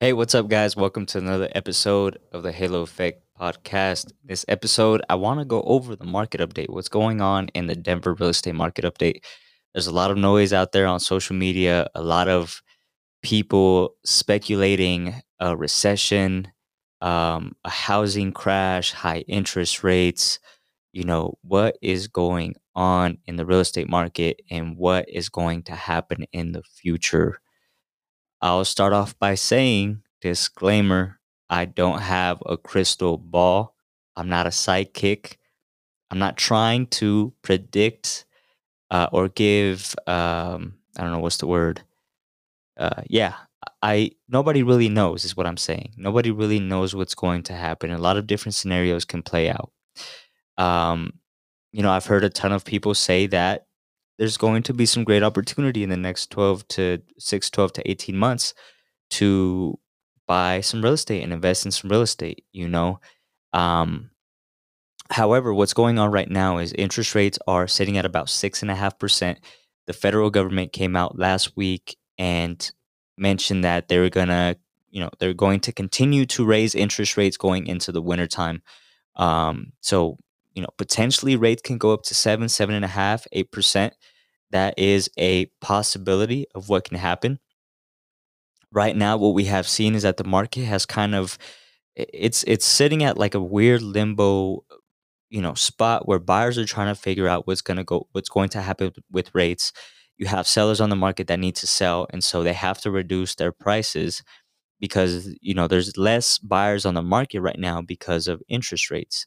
Hey, what's up, guys? Welcome to another episode of the Halo Effect podcast. This episode, I want to go over the market update, what's going on in the Denver real estate market update. There's a lot of noise out there on social media, a lot of people speculating a recession, um, a housing crash, high interest rates. You know, what is going on in the real estate market and what is going to happen in the future? I'll start off by saying, disclaimer, I don't have a crystal ball. I'm not a psychic. I'm not trying to predict uh, or give, um, I don't know what's the word. Uh, yeah, I nobody really knows is what I'm saying. Nobody really knows what's going to happen. A lot of different scenarios can play out. Um, you know, I've heard a ton of people say that there's going to be some great opportunity in the next 12 to 6 12 to 18 months to buy some real estate and invest in some real estate you know? Um, however what's going on right now is interest rates are sitting at about six and a half percent. The federal government came out last week and mentioned that they were gonna you know they're going to continue to raise interest rates going into the wintertime. Um, so you know, potentially rates can go up to seven, seven and a half, eight percent. That is a possibility of what can happen. Right now, what we have seen is that the market has kind of it's it's sitting at like a weird limbo, you know, spot where buyers are trying to figure out what's gonna go, what's going to happen with rates. You have sellers on the market that need to sell, and so they have to reduce their prices because you know there's less buyers on the market right now because of interest rates.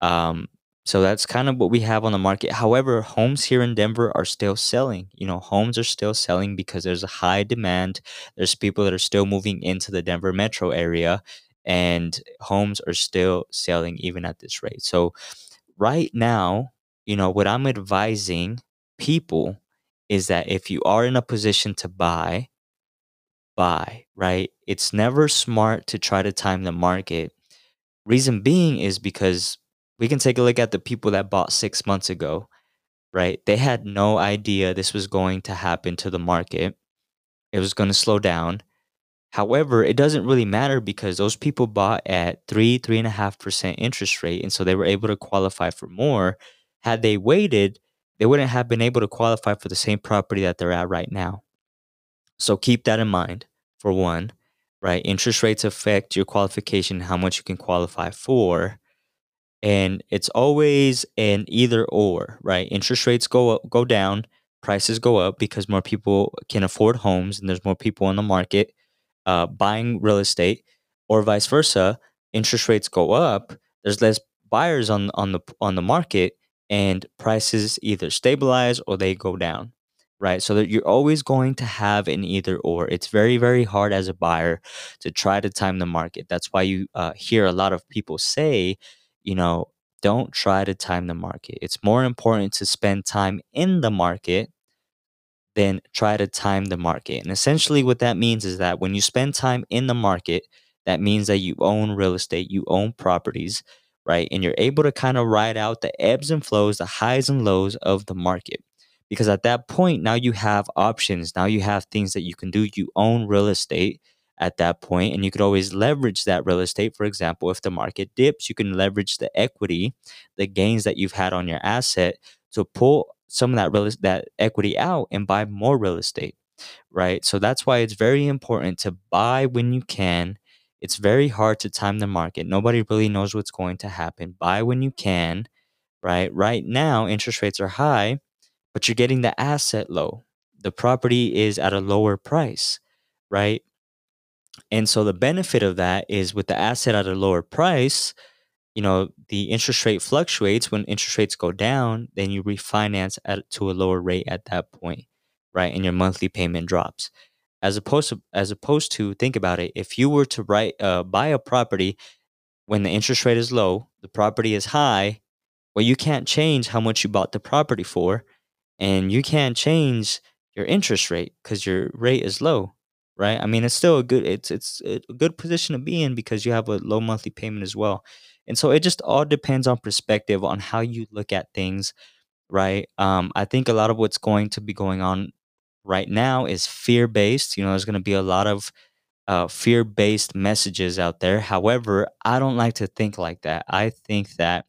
Um, so that's kind of what we have on the market. However, homes here in Denver are still selling. You know, homes are still selling because there's a high demand. There's people that are still moving into the Denver metro area and homes are still selling even at this rate. So right now, you know, what I'm advising people is that if you are in a position to buy, buy, right? It's never smart to try to time the market. Reason being is because we can take a look at the people that bought six months ago, right? They had no idea this was going to happen to the market. It was going to slow down. However, it doesn't really matter because those people bought at three, three and a half percent interest rate. And so they were able to qualify for more. Had they waited, they wouldn't have been able to qualify for the same property that they're at right now. So keep that in mind for one, right? Interest rates affect your qualification, how much you can qualify for and it's always an either or, right? Interest rates go up, go down, prices go up because more people can afford homes and there's more people on the market uh, buying real estate, or vice versa. Interest rates go up, there's less buyers on on the on the market, and prices either stabilize or they go down, right? So that you're always going to have an either or. It's very very hard as a buyer to try to time the market. That's why you uh, hear a lot of people say you know, don't try to time the market. It's more important to spend time in the market than try to time the market. And essentially, what that means is that when you spend time in the market, that means that you own real estate, you own properties, right? And you're able to kind of ride out the ebbs and flows, the highs and lows of the market. Because at that point, now you have options. Now you have things that you can do. You own real estate at that point and you could always leverage that real estate. For example if the market dips you can leverage the equity the gains that you've had on your asset to pull some of that real that equity out and buy more real estate right? So that's why it's very important to buy when you can. It's very hard to time the market. Nobody really knows what's going to happen. Buy when you can right? Right now interest rates are high but you're getting the asset low. The property is at a lower price right and so the benefit of that is with the asset at a lower price, you know, the interest rate fluctuates. When interest rates go down, then you refinance at to a lower rate at that point, right? And your monthly payment drops. As opposed to as opposed to think about it, if you were to write uh, buy a property when the interest rate is low, the property is high, well, you can't change how much you bought the property for, and you can't change your interest rate because your rate is low right? I mean, it's still a good it's it's a good position to be in because you have a low monthly payment as well. And so it just all depends on perspective on how you look at things, right? Um, I think a lot of what's going to be going on right now is fear based. You know, there's going to be a lot of uh, fear based messages out there. However, I don't like to think like that. I think that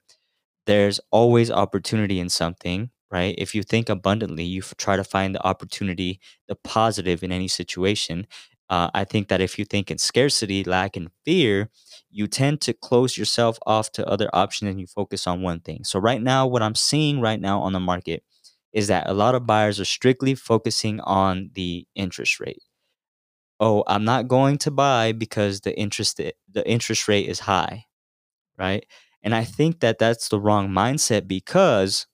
there's always opportunity in something, right? If you think abundantly, you try to find the opportunity, the positive in any situation. Uh, I think that if you think in scarcity, lack, and fear, you tend to close yourself off to other options and you focus on one thing. So, right now, what I'm seeing right now on the market is that a lot of buyers are strictly focusing on the interest rate oh, I'm not going to buy because the interest the interest rate is high, right? And I think that that's the wrong mindset because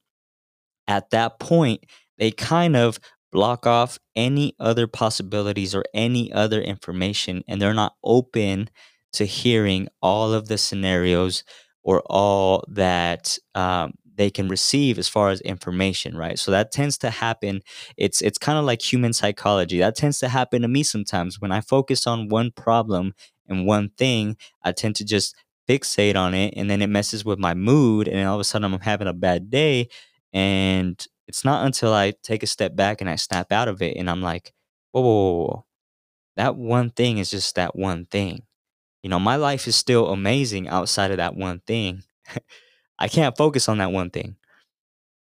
at that point they kind of block off any other possibilities or any other information and they're not open to hearing all of the scenarios or all that um, they can receive as far as information, right? So that tends to happen. It's it's kind of like human psychology. That tends to happen to me sometimes when I focus on one problem and one thing. I tend to just fixate on it, and then it messes with my mood, and all of a sudden I'm having a bad day. And it's not until I take a step back and I snap out of it, and I'm like, whoa, whoa, whoa, whoa. that one thing is just that one thing. You know, my life is still amazing outside of that one thing. I can't focus on that one thing.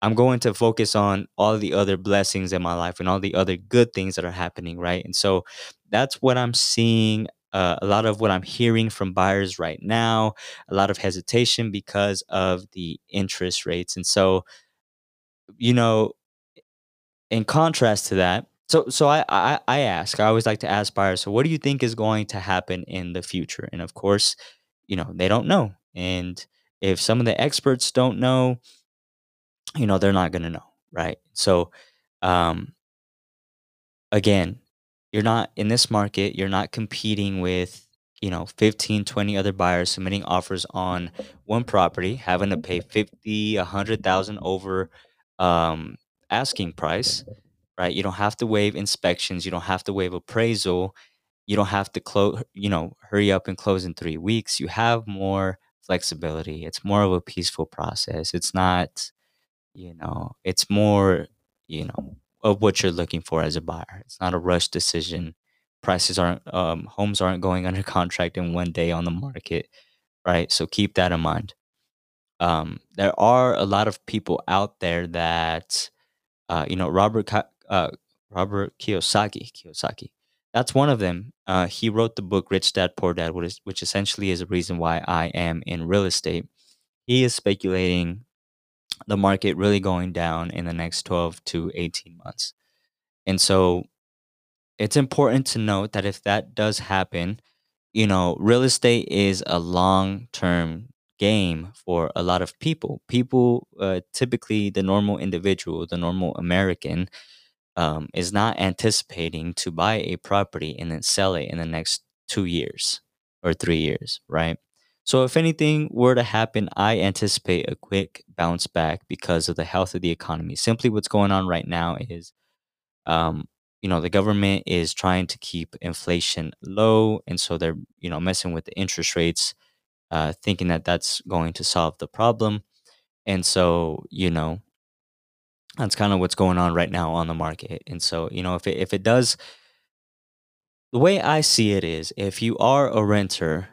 I'm going to focus on all the other blessings in my life and all the other good things that are happening, right? And so that's what I'm seeing. Uh, a lot of what I'm hearing from buyers right now, a lot of hesitation because of the interest rates. And so, you know, in contrast to that, so so I, I I ask, I always like to ask buyers, so what do you think is going to happen in the future? And of course, you know, they don't know. And if some of the experts don't know, you know, they're not to know, right? So, um, again, you're not in this market, you're not competing with, you know, 15, 20 other buyers submitting offers on one property, having to pay 50, a 100,000 over um, asking price, right? You don't have to waive inspections, you don't have to waive appraisal, you don't have to close, you know, hurry up and close in 3 weeks. You have more flexibility. It's more of a peaceful process. It's not you know, it's more, you know, of what you're looking for as a buyer. It's not a rush decision. Prices aren't, um, homes aren't going under contract in one day on the market, right? So keep that in mind. Um, there are a lot of people out there that, uh, you know, Robert, uh, Robert Kiyosaki, Kiyosaki. That's one of them. Uh, he wrote the book Rich Dad Poor Dad, which, is, which essentially is a reason why I am in real estate. He is speculating the market really going down in the next 12 to 18 months. And so it's important to note that if that does happen, you know, real estate is a long term game for a lot of people. People, uh, typically the normal individual, the normal American, um, is not anticipating to buy a property and then sell it in the next two years or three years, right? So, if anything were to happen, I anticipate a quick bounce back because of the health of the economy. Simply, what's going on right now is, um, you know, the government is trying to keep inflation low, and so they're, you know, messing with the interest rates, uh, thinking that that's going to solve the problem. And so, you know, that's kind of what's going on right now on the market. And so, you know, if it if it does, the way I see it is, if you are a renter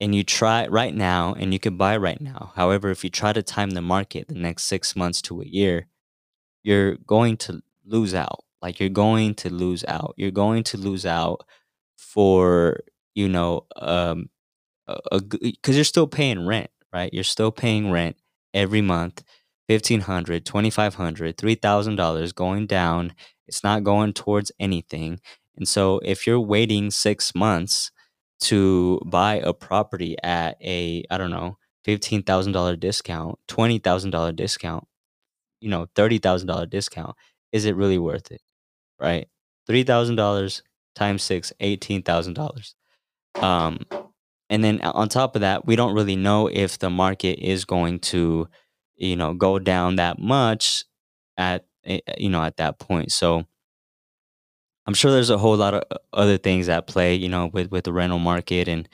and you try right now and you can buy right now. However, if you try to time the market the next six months to a year, you're going to lose out. Like you're going to lose out. You're going to lose out for, you know, um, because you're still paying rent, right? You're still paying rent every month. $1,500, $2,500, $3,000 going down. It's not going towards anything. And so if you're waiting six months to buy a property at a I don't know fifteen thousand dollar discount, twenty thousand dollar discount, you know thirty thousand dollar discount, is it really worth it? Right, three thousand dollars times six, eighteen thousand dollars. Um, and then on top of that, we don't really know if the market is going to, you know, go down that much at eh, you know at that point. So I'm sure there's a whole lot of uh, other things at play, you know, with with the rental market, and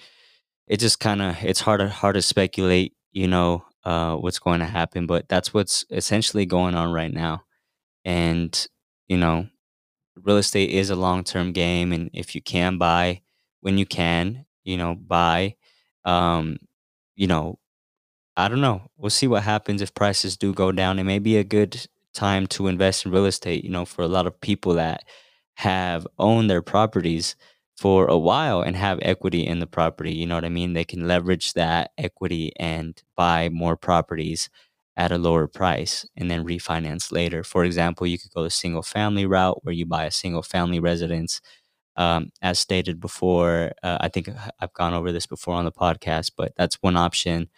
it just kind of it's hard to hard to speculate, you know, uh, what's going to happen. But that's what's essentially going on right now, and you know, real estate is a long term game, and if you can buy when you can, you know, buy. Um, you know, I don't know. We'll see what happens if prices do go down. It may be a good time to invest in real estate, you know, for a lot of people that have owned their properties for a while and have equity in the property. You know what I mean? They can leverage that equity and buy more properties at a lower price and then refinance later. For example, you could go the single family route where you buy a single family residence. Um, as stated before, uh, I think I've gone over this before on the podcast, but that's one option.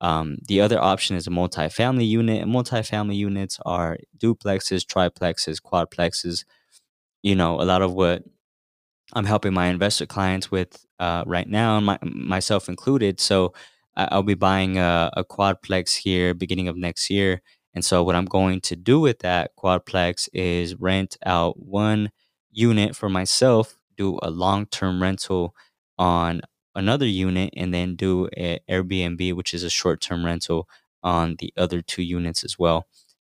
Um, the other option is a multifamily unit. And multifamily units are duplexes, triplexes, quadplexes. You know, a lot of what I'm helping my investor clients with uh, right now, my, myself included. So I'll be buying a, a quadplex here beginning of next year. And so what I'm going to do with that quadplex is rent out one unit for myself, do a long-term rental on another unit, and then do an Airbnb, which is a short-term rental on the other two units as well,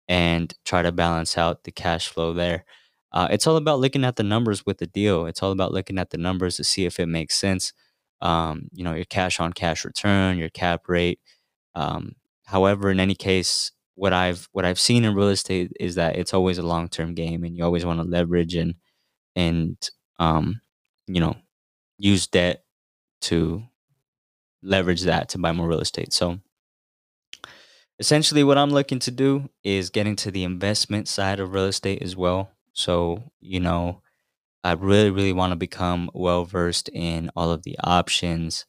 and try to balance out the cash flow there. Uh, it's all about looking at the numbers with the deal. It's all about looking at the numbers to see if it makes sense um, you know, your cash on cash return, your cap rate. Um, however, in any case, what I've what I've seen in real estate is that it's always a long term game, and you always want to leverage and and um, you know use debt to leverage that to buy more real estate. So essentially, what I'm looking to do is get into the investment side of real estate as well. So you know, I really, really want to become well versed in all of the options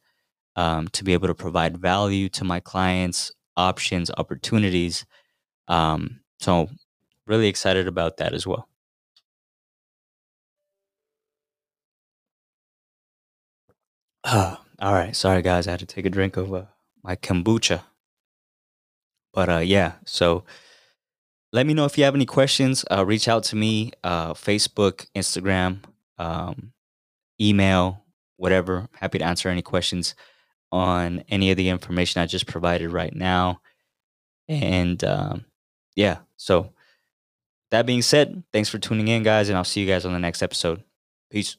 um, to be able to provide value to my clients, options, opportunities. Um, so, really excited about that as well. all right. Sorry, guys. I had to take a drink of uh, my kombucha. But uh, yeah, so let me know if you have any questions. Uh, reach out to me, uh, Facebook, Instagram, um, email, whatever. Happy to answer any questions on any of the information I just provided right now. And um, yeah, so that being said, thanks for tuning in, guys, and I'll see you guys on the next episode. Peace.